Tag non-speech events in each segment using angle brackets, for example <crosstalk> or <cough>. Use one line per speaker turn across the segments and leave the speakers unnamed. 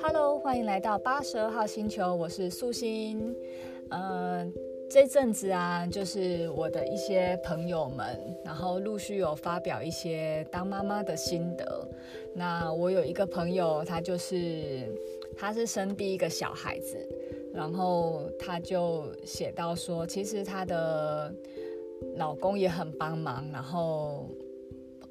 Hello，欢迎来到八十二号星球，我是素心。呃，这阵子啊，就是我的一些朋友们，然后陆续有发表一些当妈妈的心得。那我有一个朋友，他就是他是生第一个小孩子，然后他就写到说，其实他的老公也很帮忙，然后。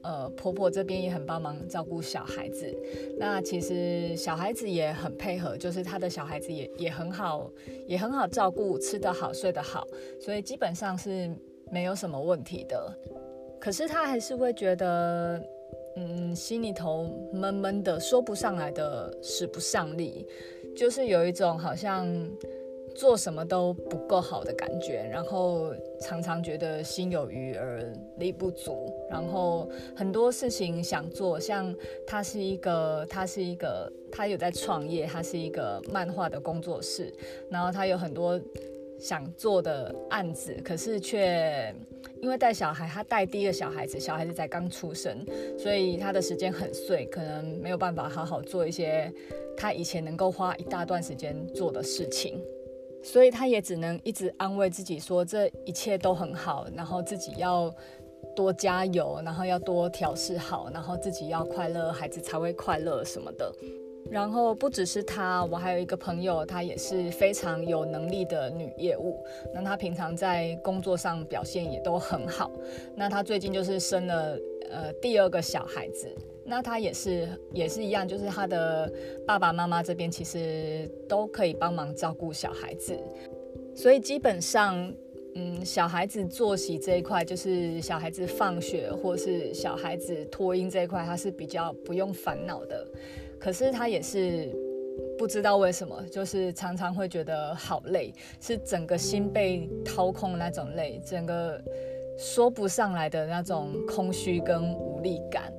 呃，婆婆这边也很帮忙照顾小孩子，那其实小孩子也很配合，就是他的小孩子也也很好，也很好照顾，吃得好，睡得好，所以基本上是没有什么问题的。可是他还是会觉得，嗯，心里头闷闷的，说不上来的，使不上力，就是有一种好像。做什么都不够好的感觉，然后常常觉得心有余而力不足，然后很多事情想做，像他是一个，他是一个，他有在创业，他是一个漫画的工作室，然后他有很多想做的案子，可是却因为带小孩，他带第一个小孩子，小孩子才刚出生，所以他的时间很碎，可能没有办法好好做一些他以前能够花一大段时间做的事情。所以他也只能一直安慰自己说，这一切都很好，然后自己要多加油，然后要多调试好，然后自己要快乐，孩子才会快乐什么的。然后不只是他，我还有一个朋友，她也是非常有能力的女业务。那她平常在工作上表现也都很好。那她最近就是生了呃第二个小孩子。那他也是也是一样，就是他的爸爸妈妈这边其实都可以帮忙照顾小孩子，所以基本上，嗯，小孩子作息这一块，就是小孩子放学或是小孩子托婴这一块，他是比较不用烦恼的。可是他也是不知道为什么，就是常常会觉得好累，是整个心被掏空那种累，整个说不上来的那种空虚跟无力感。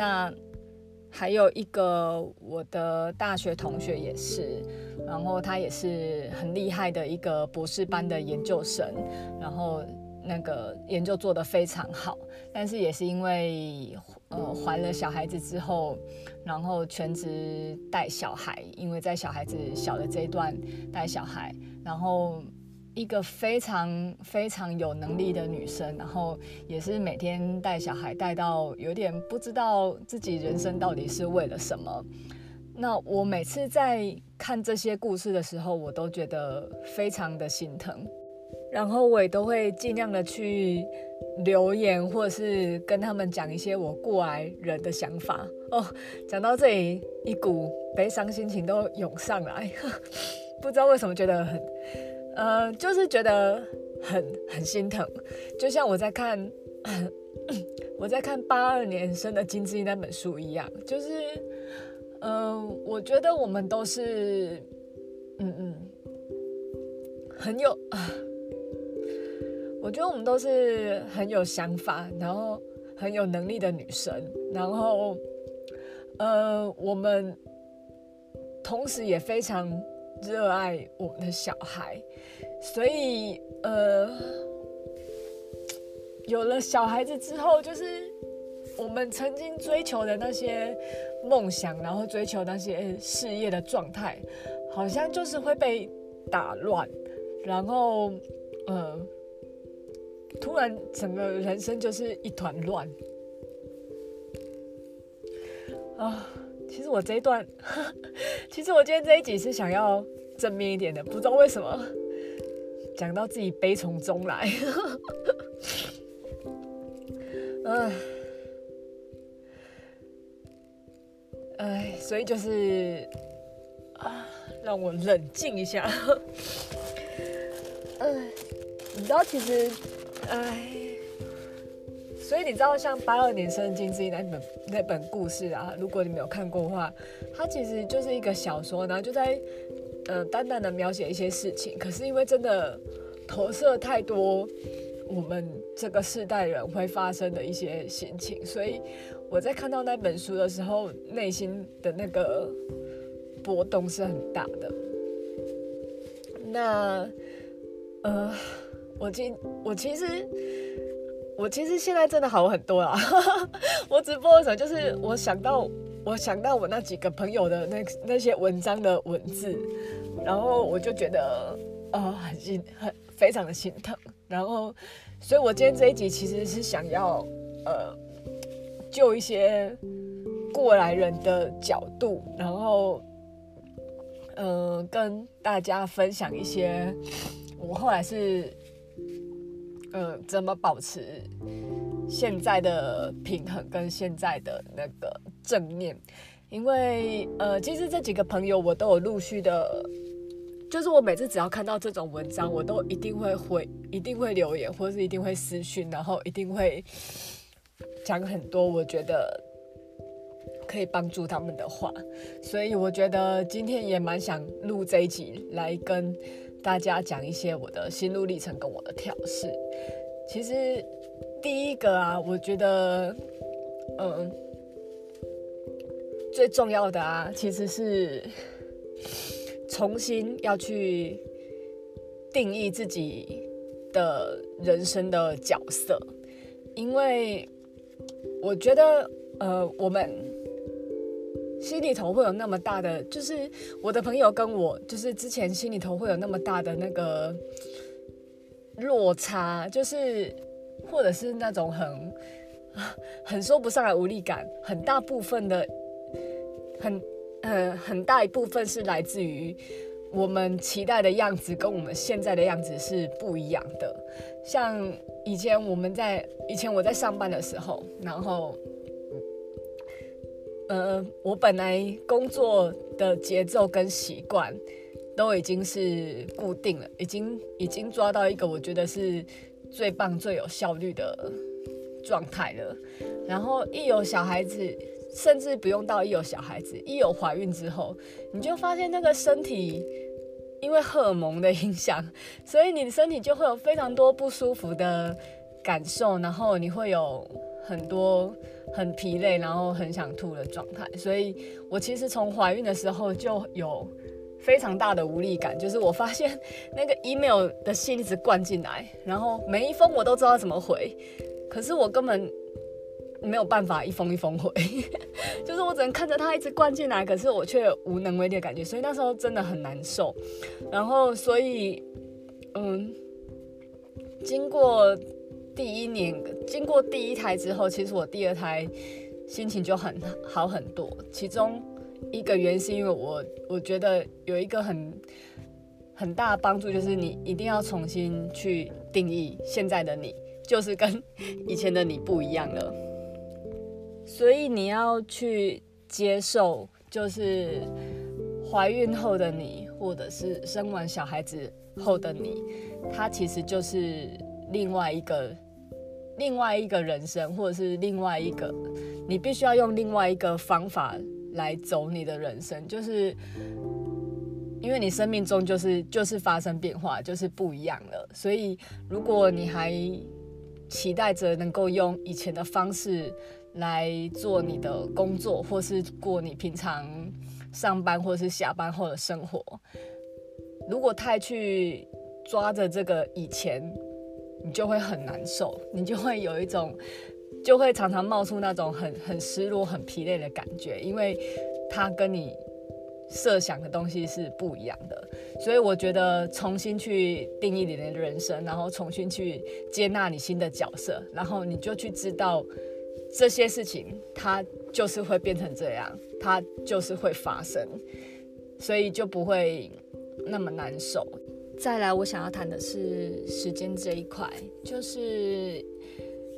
那还有一个我的大学同学也是，然后他也是很厉害的一个博士班的研究生，然后那个研究做得非常好，但是也是因为呃怀了小孩子之后，然后全职带小孩，因为在小孩子小的这一段带小孩，然后。一个非常非常有能力的女生，然后也是每天带小孩带到有点不知道自己人生到底是为了什么。那我每次在看这些故事的时候，我都觉得非常的心疼，然后我也都会尽量的去留言，或者是跟他们讲一些我过来人的想法。哦，讲到这里，一股悲伤心情都涌上来，<laughs> 不知道为什么觉得很。呃，就是觉得很很心疼，就像我在看 <clears throat> 我在看八二年生的金智英那本书一样，就是，嗯、我觉得我们都是，嗯嗯，很有啊，我觉得我们都是很有想法，然后很有能力的女生，然后，呃，我们同时也非常。热爱我们的小孩，所以呃，有了小孩子之后，就是我们曾经追求的那些梦想，然后追求那些事业的状态，好像就是会被打乱，然后呃，突然整个人生就是一团乱啊。其实我这一段，<laughs> 其实我今天这一集是想要正面一点的，不知道为什么讲到自己悲从中来，<laughs> 唉，唉，所以就是啊，让我冷静一下，唉，你知道其实，唉。所以你知道，像八二年生金智英那本那本故事啊，如果你没有看过的话，它其实就是一个小说，然后就在呃淡淡的描写一些事情。可是因为真的投射太多我们这个世代人会发生的一些心情，所以我在看到那本书的时候，内心的那个波动是很大的。那呃，我今我其实。我其实现在真的好很多啦。<laughs> 我直播的时候，就是我想到我想到我那几个朋友的那那些文章的文字，然后我就觉得呃很心很非常的心疼。然后，所以我今天这一集其实是想要呃就一些过来人的角度，然后呃跟大家分享一些我后来是。呃，怎么保持现在的平衡跟现在的那个正念？因为呃，其实这几个朋友我都有陆续的，就是我每次只要看到这种文章，我都一定会回，一定会留言，或是一定会私讯，然后一定会讲很多我觉得可以帮助他们的话。所以我觉得今天也蛮想录这一集来跟。大家讲一些我的心路历程跟我的调试。其实第一个啊，我觉得，嗯，最重要的啊，其实是重新要去定义自己的人生的角色，因为我觉得，呃，我们。心里头会有那么大的，就是我的朋友跟我，就是之前心里头会有那么大的那个落差，就是或者是那种很 <laughs> 很说不上来无力感，很大部分的很呃很大一部分是来自于我们期待的样子跟我们现在的样子是不一样的。像以前我们在以前我在上班的时候，然后。呃，我本来工作的节奏跟习惯都已经是固定了，已经已经抓到一个我觉得是最棒、最有效率的状态了。然后一有小孩子，甚至不用到一有小孩子，一有怀孕之后，你就发现那个身体因为荷尔蒙的影响，所以你的身体就会有非常多不舒服的感受，然后你会有很多。很疲累，然后很想吐的状态，所以我其实从怀孕的时候就有非常大的无力感，就是我发现那个 email 的信一直灌进来，然后每一封我都知道怎么回，可是我根本没有办法一封一封回，<laughs> 就是我只能看着他一直灌进来，可是我却无能为力的感觉，所以那时候真的很难受。然后，所以，嗯，经过。第一年经过第一胎之后，其实我第二胎心情就很好很多。其中一个原因是因为我我觉得有一个很很大的帮助，就是你一定要重新去定义现在的你，就是跟以前的你不一样了。所以你要去接受，就是怀孕后的你，或者是生完小孩子后的你，它其实就是。另外一个，另外一个人生，或者是另外一个，你必须要用另外一个方法来走你的人生，就是因为你生命中就是就是发生变化，就是不一样了。所以，如果你还期待着能够用以前的方式来做你的工作，或是过你平常上班或是下班后的生活，如果太去抓着这个以前。你就会很难受，你就会有一种，就会常常冒出那种很很失落、很疲累的感觉，因为它跟你设想的东西是不一样的。所以我觉得重新去定义你的人生，然后重新去接纳你新的角色，然后你就去知道这些事情，它就是会变成这样，它就是会发生，所以就不会那么难受。再来，我想要谈的是时间这一块，就是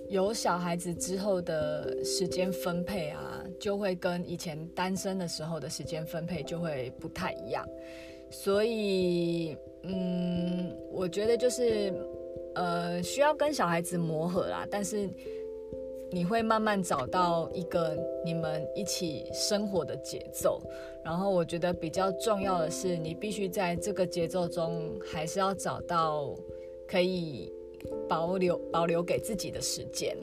有小孩子之后的时间分配啊，就会跟以前单身的时候的时间分配就会不太一样。所以，嗯，我觉得就是，呃，需要跟小孩子磨合啦，但是。你会慢慢找到一个你们一起生活的节奏，然后我觉得比较重要的是，你必须在这个节奏中，还是要找到可以保留保留给自己的时间，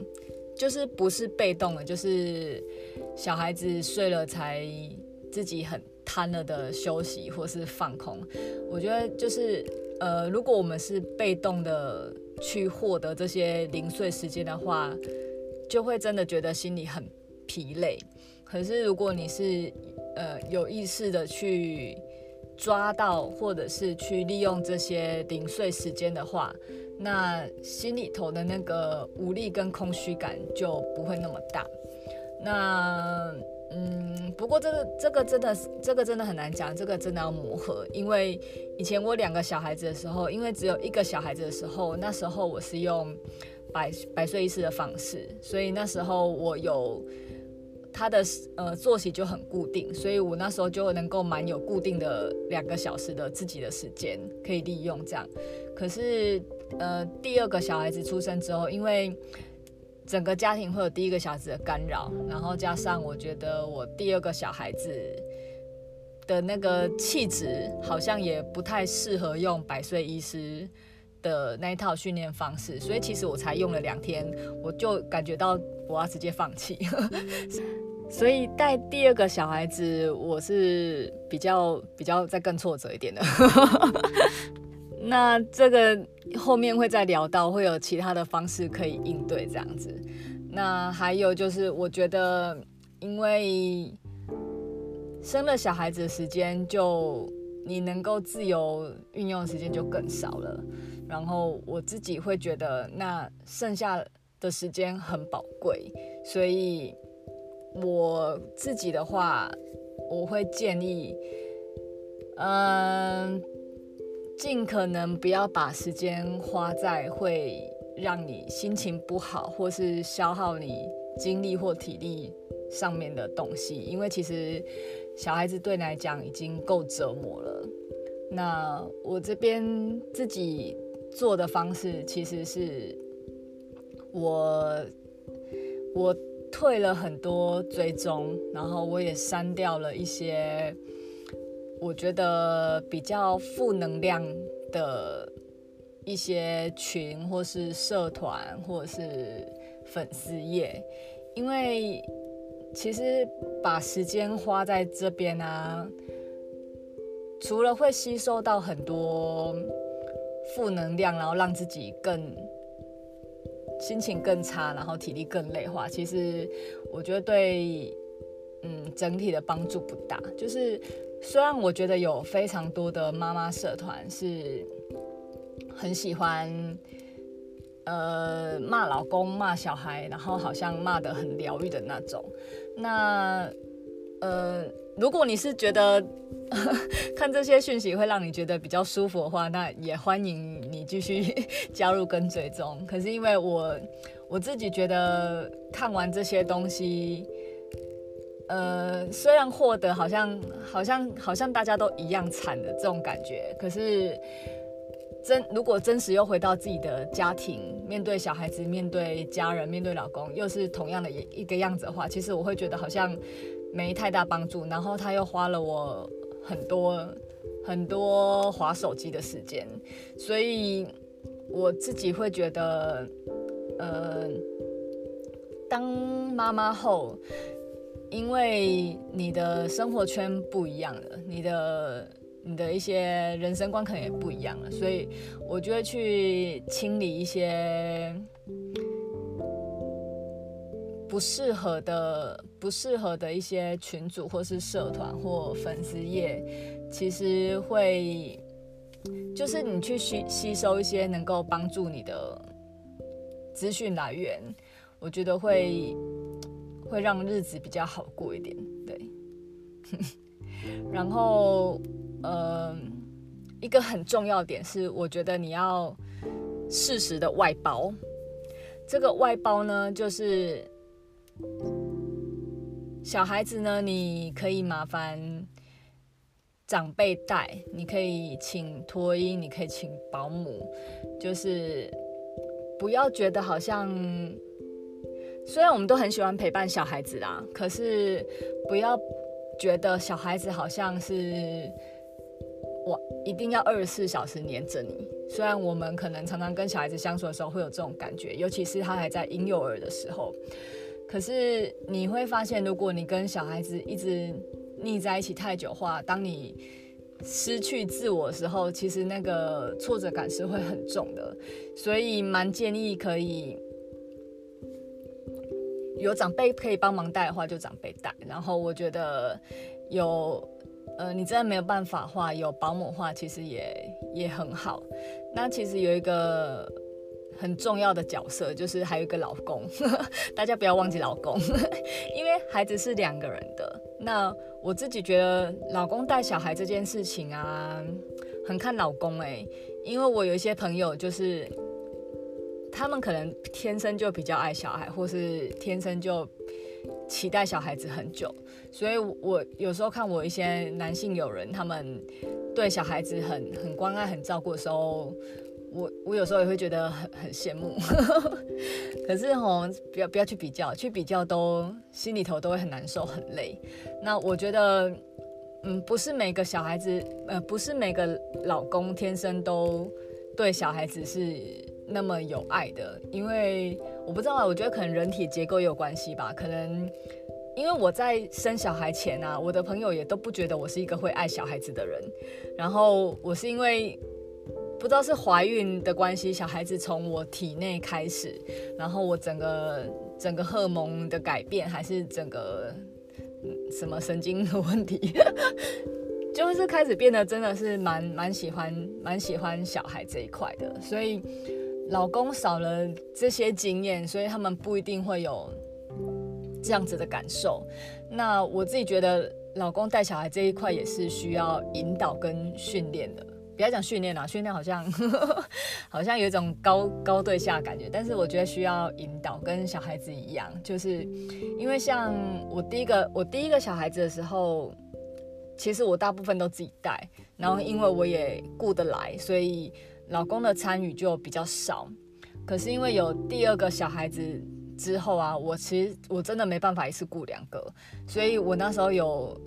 就是不是被动的，就是小孩子睡了才自己很贪了的休息或是放空。我觉得就是呃，如果我们是被动的去获得这些零碎时间的话，就会真的觉得心里很疲累。可是如果你是呃有意识的去抓到，或者是去利用这些零碎时间的话，那心里头的那个无力跟空虚感就不会那么大。那嗯，不过这个这个真的是这个真的很难讲，这个真的要磨合。因为以前我两个小孩子的时候，因为只有一个小孩子的时候，那时候我是用百百岁医师的方式，所以那时候我有他的呃作息就很固定，所以我那时候就能够蛮有固定的两个小时的自己的时间可以利用这样。可是呃第二个小孩子出生之后，因为整个家庭会有第一个小孩子的干扰，然后加上我觉得我第二个小孩子的那个气质好像也不太适合用百岁医师的那一套训练方式，所以其实我才用了两天，我就感觉到我要直接放弃。<laughs> 所以带第二个小孩子，我是比较比较再更挫折一点的。<laughs> 那这个后面会再聊到，会有其他的方式可以应对这样子。那还有就是，我觉得因为生了小孩子的时间，就你能够自由运用的时间就更少了。然后我自己会觉得，那剩下的时间很宝贵，所以我自己的话，我会建议，嗯。尽可能不要把时间花在会让你心情不好，或是消耗你精力或体力上面的东西，因为其实小孩子对你来讲已经够折磨了。那我这边自己做的方式，其实是我我退了很多追踪，然后我也删掉了一些。我觉得比较负能量的一些群，或是社团，或者是粉丝页，因为其实把时间花在这边啊，除了会吸收到很多负能量，然后让自己更心情更差，然后体力更累化，其实我觉得对嗯整体的帮助不大，就是。虽然我觉得有非常多的妈妈社团是很喜欢，呃，骂老公、骂小孩，然后好像骂得很疗愈的那种。那，呃，如果你是觉得 <laughs> 看这些讯息会让你觉得比较舒服的话，那也欢迎你继续 <laughs> 加入跟追踪。可是因为我我自己觉得看完这些东西。呃，虽然获得好像好像好像大家都一样惨的这种感觉，可是真如果真实又回到自己的家庭，面对小孩子、面对家人、面对老公，又是同样的一一个样子的话，其实我会觉得好像没太大帮助。然后他又花了我很多很多划手机的时间，所以我自己会觉得，呃，当妈妈后。因为你的生活圈不一样了，你的你的一些人生观可能也不一样了，所以我就会去清理一些不适合的、不适合的一些群组或是社团或粉丝页，其实会就是你去吸吸收一些能够帮助你的资讯来源，我觉得会。会让日子比较好过一点，对。<laughs> 然后，呃，一个很重要点是，我觉得你要适时的外包。这个外包呢，就是小孩子呢，你可以麻烦长辈带，你可以请托婴，你可以请保姆，就是不要觉得好像。虽然我们都很喜欢陪伴小孩子啦，可是不要觉得小孩子好像是我一定要二十四小时黏着你。虽然我们可能常常跟小孩子相处的时候会有这种感觉，尤其是他还在婴幼儿的时候，可是你会发现，如果你跟小孩子一直腻在一起太久的话，当你失去自我的时候，其实那个挫折感是会很重的，所以蛮建议可以有长辈可以帮忙带的话，就长辈带。然后我觉得有呃，你真的没有办法话，有保姆话，其实也也很好。那其实有一个很重要的角色，就是还有一个老公，<laughs> 大家不要忘记老公，<laughs> 因为孩子是两个人的。那我自己觉得，老公带小孩这件事情啊，很看老公哎、因为我有一些朋友，就是他们可能天生就比较爱小孩，或是天生就期待小孩子很久，所以我有时候看我一些男性友人，他们对小孩子很很关爱、很照顾的时候。我我有时候也会觉得很很羡慕，<laughs> 可是吼，不要不要去比较，去比较都心里头都会很难受很累。那我觉得，嗯，不是每个小孩子，呃，不是每个老公天生都对小孩子是那么有爱的，因为我不知道啊，我觉得可能人体结构也有关系吧。可能因为我在生小孩前啊，我的朋友也都不觉得我是一个会爱小孩子的人，然后我是因为。不知道是怀孕的关系，小孩子从我体内开始，然后我整个整个荷尔蒙的改变，还是整个什么神经的问题，<laughs> 就是开始变得真的是蛮蛮喜欢蛮喜欢小孩这一块的。所以老公少了这些经验，所以他们不一定会有这样子的感受。那我自己觉得，老公带小孩这一块也是需要引导跟训练的。不要讲训练啦，训练好像 <laughs> 好像有一种高高对下感觉，但是我觉得需要引导，跟小孩子一样，就是因为像我第一个我第一个小孩子的时候，其实我大部分都自己带，然后因为我也顾得来，所以老公的参与就比较少。可是因为有第二个小孩子之后啊，我其实我真的没办法一次顾两个，所以我那时候有。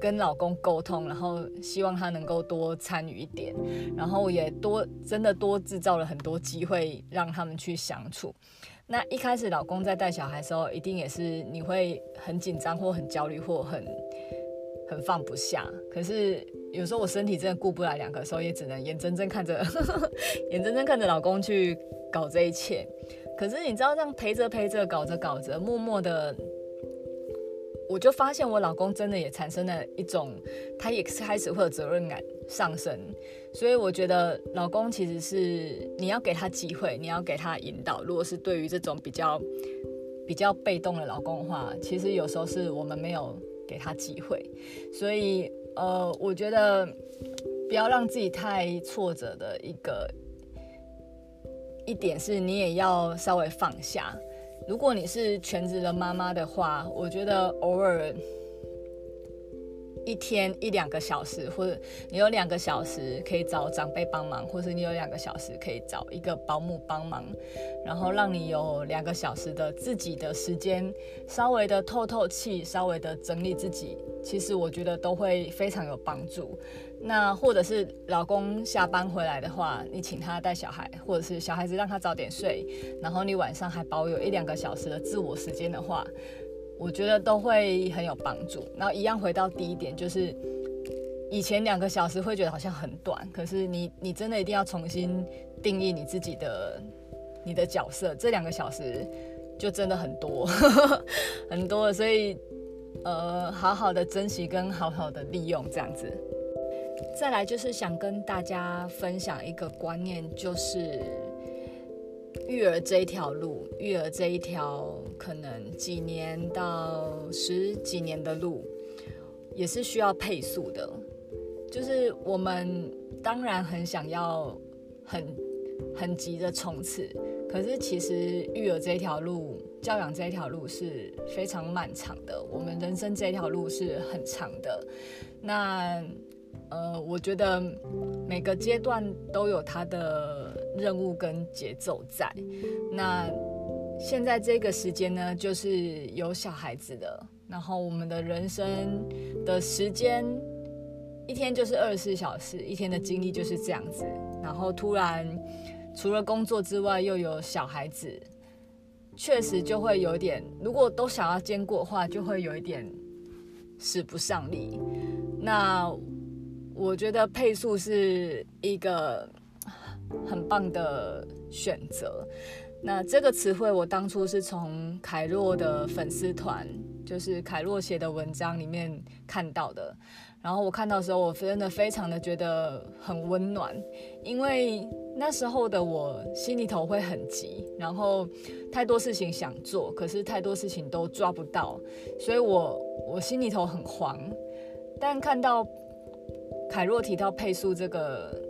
跟老公沟通，然后希望他能够多参与一点，然后也多真的多制造了很多机会让他们去相处。那一开始老公在带小孩的时候，一定也是你会很紧张或很焦虑或很很放不下。可是有时候我身体真的顾不来两个时候，也只能眼睁睁看着 <laughs> 眼睁睁看着老公去搞这一切。可是你知道，这样陪着陪着，搞着搞着，默默的。我就发现我老公真的也产生了一种，他也开始会有责任感上升，所以我觉得老公其实是你要给他机会，你要给他引导。如果是对于这种比较比较被动的老公的话，其实有时候是我们没有给他机会。所以呃，我觉得不要让自己太挫折的一个一点是，你也要稍微放下。如果你是全职的妈妈的话，我觉得偶尔一天一两个小时，或者你有两个小时可以找长辈帮忙，或者你有两个小时可以找一个保姆帮忙，然后让你有两个小时的自己的时间，稍微的透透气，稍微的整理自己，其实我觉得都会非常有帮助。那或者是老公下班回来的话，你请他带小孩，或者是小孩子让他早点睡，然后你晚上还保有一两个小时的自我时间的话，我觉得都会很有帮助。然后一样回到第一点，就是以前两个小时会觉得好像很短，可是你你真的一定要重新定义你自己的你的角色，这两个小时就真的很多 <laughs> 很多，所以呃，好好的珍惜跟好好的利用这样子。再来就是想跟大家分享一个观念，就是育儿这一条路，育儿这一条可能几年到十几年的路，也是需要配速的。就是我们当然很想要很很急的冲刺，可是其实育儿这条路，教养这条路是非常漫长的。我们人生这条路是很长的，那。呃，我觉得每个阶段都有它的任务跟节奏在。那现在这个时间呢，就是有小孩子的，然后我们的人生的时间一天就是二十四小时，一天的精力就是这样子。然后突然除了工作之外，又有小孩子，确实就会有点，如果都想要兼顾的话，就会有一点使不上力。那。我觉得配速是一个很棒的选择。那这个词汇我当初是从凯洛的粉丝团，就是凯洛写的文章里面看到的。然后我看到时候，我真的非常的觉得很温暖，因为那时候的我心里头会很急，然后太多事情想做，可是太多事情都抓不到，所以我我心里头很慌。但看到凯若提到配速这个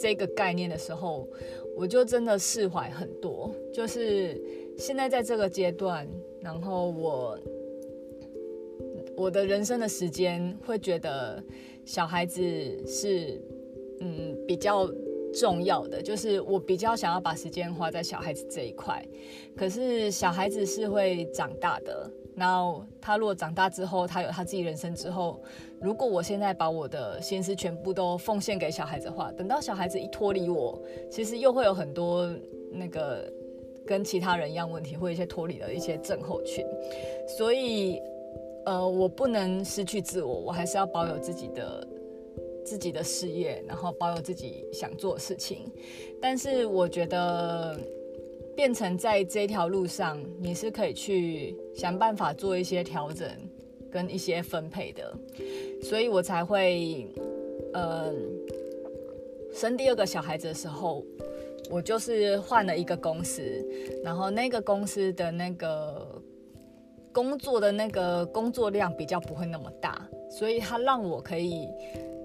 这个概念的时候，我就真的释怀很多。就是现在在这个阶段，然后我。我的人生的时间会觉得小孩子是嗯比较重要的，就是我比较想要把时间花在小孩子这一块。可是小孩子是会长大的，然后他如果长大之后，他有他自己人生之后，如果我现在把我的心思全部都奉献给小孩子的话，等到小孩子一脱离我，其实又会有很多那个跟其他人一样问题，或一些脱离的一些症候群，所以。呃，我不能失去自我，我还是要保有自己的自己的事业，然后保有自己想做的事情。但是我觉得，变成在这条路上，你是可以去想办法做一些调整跟一些分配的，所以我才会，呃，生第二个小孩子的时候，我就是换了一个公司，然后那个公司的那个。工作的那个工作量比较不会那么大，所以他让我可以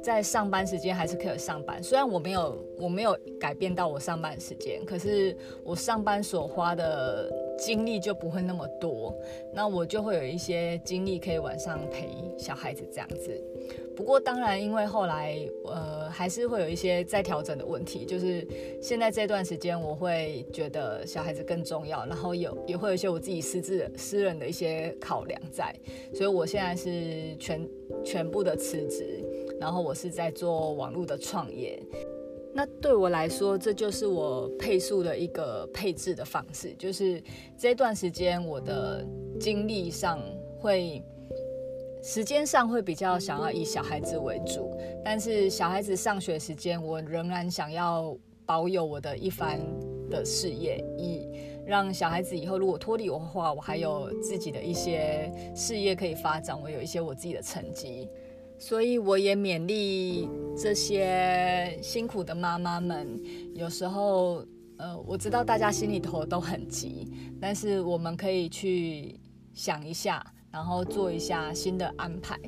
在上班时间还是可以上班。虽然我没有我没有改变到我上班时间，可是我上班所花的精力就不会那么多，那我就会有一些精力可以晚上陪小孩子这样子。不过当然，因为后来呃还是会有一些再调整的问题，就是现在这段时间我会觉得小孩子更重要，然后有也会有一些我自己私自私人的一些考量在，所以我现在是全全部的辞职，然后我是在做网络的创业。那对我来说，这就是我配速的一个配置的方式，就是这段时间我的精力上会，时间上会比较想要以小孩子为主，但是小孩子上学时间，我仍然想要保有我的一番的事业，以让小孩子以后如果脱离我的话，我还有自己的一些事业可以发展，我有一些我自己的成绩。所以我也勉励这些辛苦的妈妈们，有时候，呃，我知道大家心里头都很急，但是我们可以去想一下，然后做一下新的安排。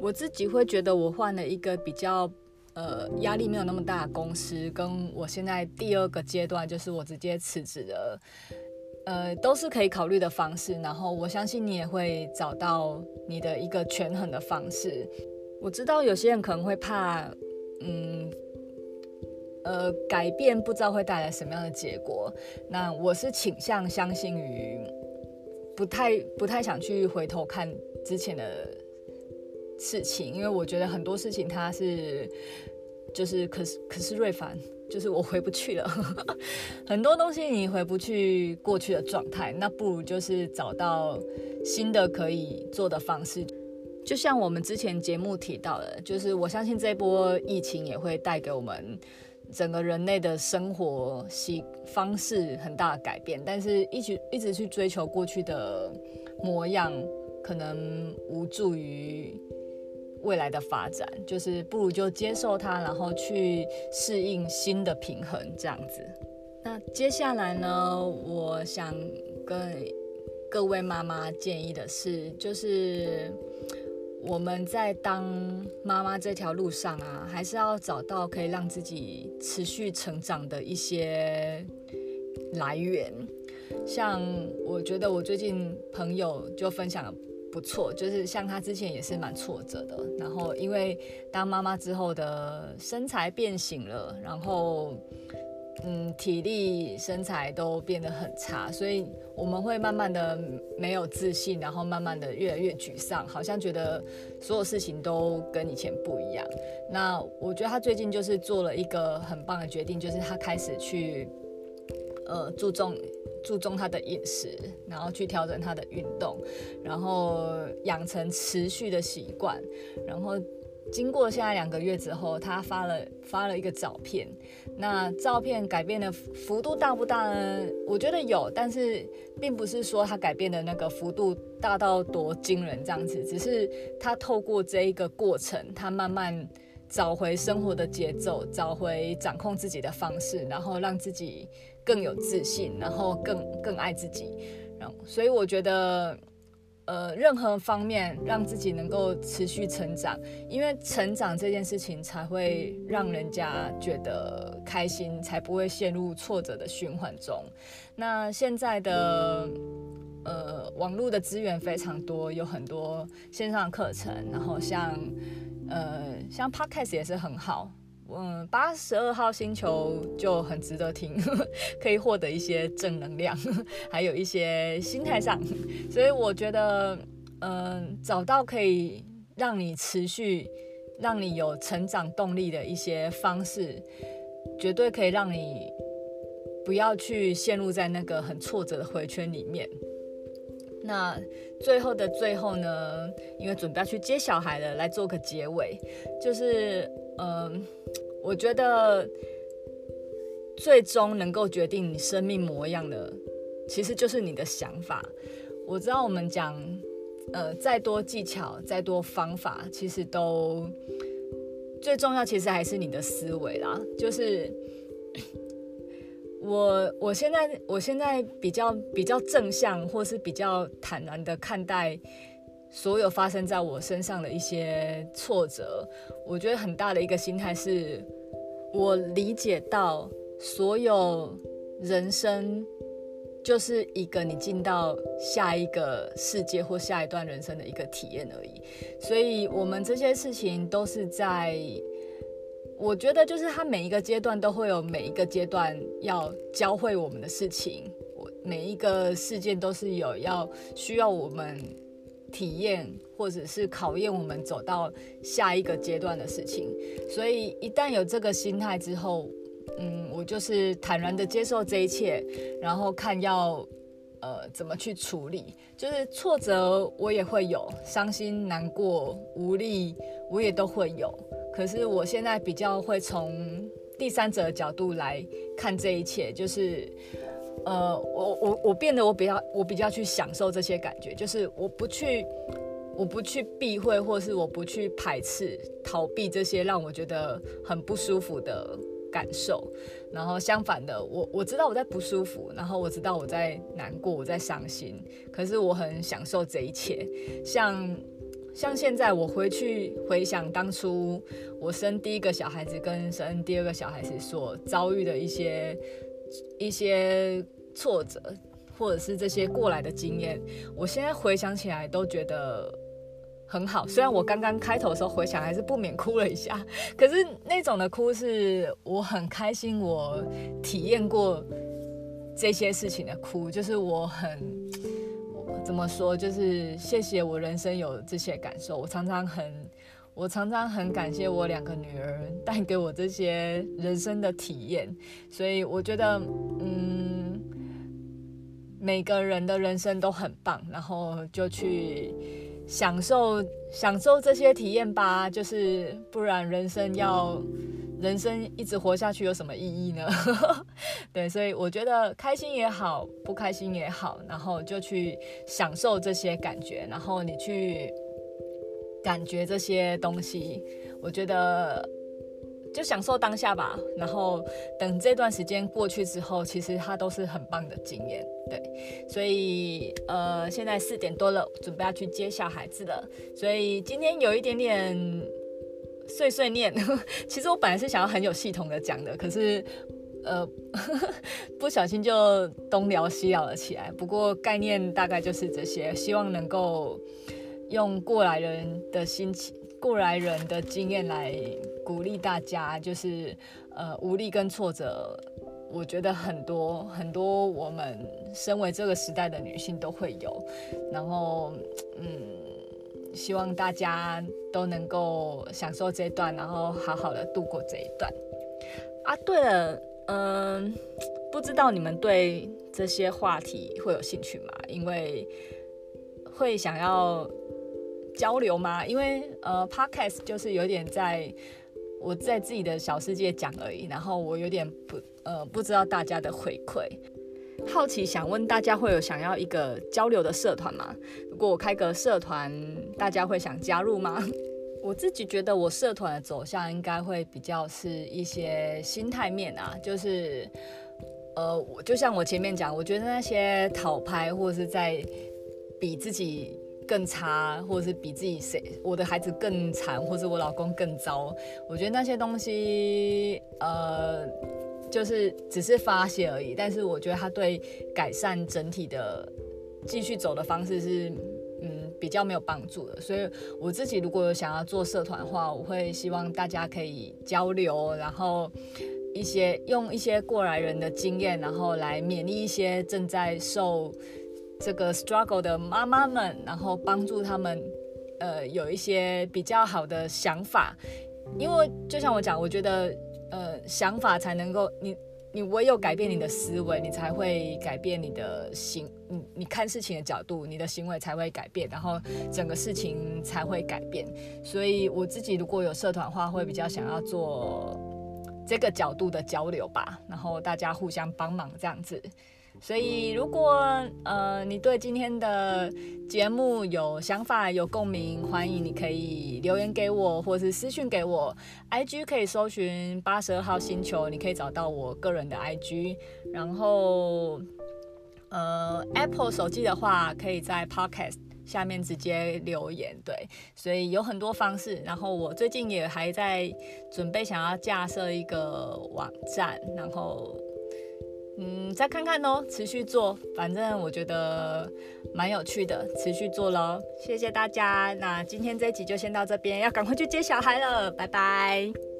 我自己会觉得，我换了一个比较，呃，压力没有那么大的公司，跟我现在第二个阶段，就是我直接辞职的，呃，都是可以考虑的方式。然后我相信你也会找到你的一个权衡的方式。我知道有些人可能会怕，嗯，呃，改变不知道会带来什么样的结果。那我是倾向相信于，不太不太想去回头看之前的事情，因为我觉得很多事情它是，就是可是可是瑞凡，就是我回不去了。<laughs> 很多东西你回不去过去的状态，那不如就是找到新的可以做的方式。就像我们之前节目提到的，就是我相信这波疫情也会带给我们整个人类的生活习方式很大的改变，但是一直一直去追求过去的模样，可能无助于未来的发展。就是不如就接受它，然后去适应新的平衡，这样子。那接下来呢，我想跟各位妈妈建议的是，就是。我们在当妈妈这条路上啊，还是要找到可以让自己持续成长的一些来源。像我觉得我最近朋友就分享的不错，就是像他之前也是蛮挫折的，然后因为当妈妈之后的身材变形了，然后。嗯，体力、身材都变得很差，所以我们会慢慢的没有自信，然后慢慢的越来越沮丧，好像觉得所有事情都跟以前不一样。那我觉得他最近就是做了一个很棒的决定，就是他开始去呃注重注重他的饮食，然后去调整他的运动，然后养成持续的习惯，然后经过现在两个月之后，他发了发了一个照片。那照片改变的幅度大不大呢？我觉得有，但是并不是说他改变的那个幅度大到多惊人这样子，只是他透过这一个过程，他慢慢找回生活的节奏，找回掌控自己的方式，然后让自己更有自信，然后更更爱自己。然后，所以我觉得。呃，任何方面让自己能够持续成长，因为成长这件事情才会让人家觉得开心，才不会陷入挫折的循环中。那现在的呃网络的资源非常多，有很多线上课程，然后像呃像 Podcast 也是很好。嗯，八十二号星球就很值得听，<laughs> 可以获得一些正能量，还有一些心态上，所以我觉得，嗯，找到可以让你持续、让你有成长动力的一些方式，绝对可以让你不要去陷入在那个很挫折的回圈里面。那最后的最后呢，因为准备要去接小孩了，来做个结尾，就是。嗯，我觉得最终能够决定你生命模样的，其实就是你的想法。我知道我们讲，呃，再多技巧，再多方法，其实都最重要，其实还是你的思维啦。就是 <coughs> 我，我现在，我现在比较比较正向，或是比较坦然的看待。所有发生在我身上的一些挫折，我觉得很大的一个心态是，我理解到所有人生就是一个你进到下一个世界或下一段人生的一个体验而已。所以，我们这些事情都是在，我觉得就是它每一个阶段都会有每一个阶段要教会我们的事情，我每一个事件都是有要需要我们。体验或者是考验我们走到下一个阶段的事情，所以一旦有这个心态之后，嗯，我就是坦然的接受这一切，然后看要呃怎么去处理。就是挫折我也会有，伤心、难过、无力我也都会有。可是我现在比较会从第三者的角度来看这一切，就是。呃，我我我变得我比较我比较去享受这些感觉，就是我不去我不去避讳，或是我不去排斥逃避这些让我觉得很不舒服的感受。然后相反的，我我知道我在不舒服，然后我知道我在难过，我在伤心，可是我很享受这一切。像像现在我回去回想当初我生第一个小孩子跟生第二个小孩子所遭遇的一些一些。挫折，或者是这些过来的经验，我现在回想起来都觉得很好。虽然我刚刚开头的时候回想还是不免哭了一下，<laughs> 可是那种的哭是我很开心，我体验过这些事情的哭，就是我很怎么说，就是谢谢我人生有这些感受。我常常很，我常常很感谢我两个女儿带给我这些人生的体验，所以我觉得，嗯。每个人的人生都很棒，然后就去享受享受这些体验吧。就是不然，人生要人生一直活下去有什么意义呢？<laughs> 对，所以我觉得开心也好，不开心也好，然后就去享受这些感觉，然后你去感觉这些东西，我觉得。就享受当下吧，然后等这段时间过去之后，其实它都是很棒的经验，对。所以呃，现在四点多了，准备要去接小孩子了，所以今天有一点点碎碎念。<laughs> 其实我本来是想要很有系统的讲的，可是呃 <laughs> 不小心就东聊西聊了起来。不过概念大概就是这些，希望能够用过来人的心情。过来人的经验来鼓励大家，就是呃无力跟挫折，我觉得很多很多我们身为这个时代的女性都会有，然后嗯，希望大家都能够享受这一段，然后好好的度过这一段。啊，对了，嗯、不知道你们对这些话题会有兴趣吗？因为会想要。交流吗？因为呃，Podcast 就是有点在我在自己的小世界讲而已，然后我有点不呃不知道大家的回馈。好奇想问大家会有想要一个交流的社团吗？如果我开个社团，大家会想加入吗？我自己觉得我社团的走向应该会比较是一些心态面啊，就是呃，我就像我前面讲，我觉得那些讨拍或者是在比自己更差，或者是比自己谁我的孩子更惨，或者我老公更糟，我觉得那些东西呃。就是只是发泄而已，但是我觉得他对改善整体的继续走的方式是，嗯，比较没有帮助的。所以我自己如果有想要做社团的话，我会希望大家可以交流，然后一些用一些过来人的经验，然后来勉励一些正在受这个 struggle 的妈妈们，然后帮助他们，呃，有一些比较好的想法。因为就像我讲，我觉得。呃，想法才能够你，你唯有改变你的思维，你才会改变你的行，你你看事情的角度，你的行为才会改变，然后整个事情才会改变。所以我自己如果有社团话，会比较想要做这个角度的交流吧，然后大家互相帮忙这样子。所以，如果呃你对今天的节目有想法、有共鸣，欢迎你可以留言给我，或是私讯给我。IG 可以搜寻八十二号星球，你可以找到我个人的 IG。然后，呃，Apple 手机的话，可以在 Podcast 下面直接留言。对，所以有很多方式。然后我最近也还在准备想要架设一个网站，然后。嗯，再看看哦，持续做，反正我觉得蛮有趣的，持续做喽。谢谢大家，那今天这一集就先到这边，要赶快去接小孩了，拜拜。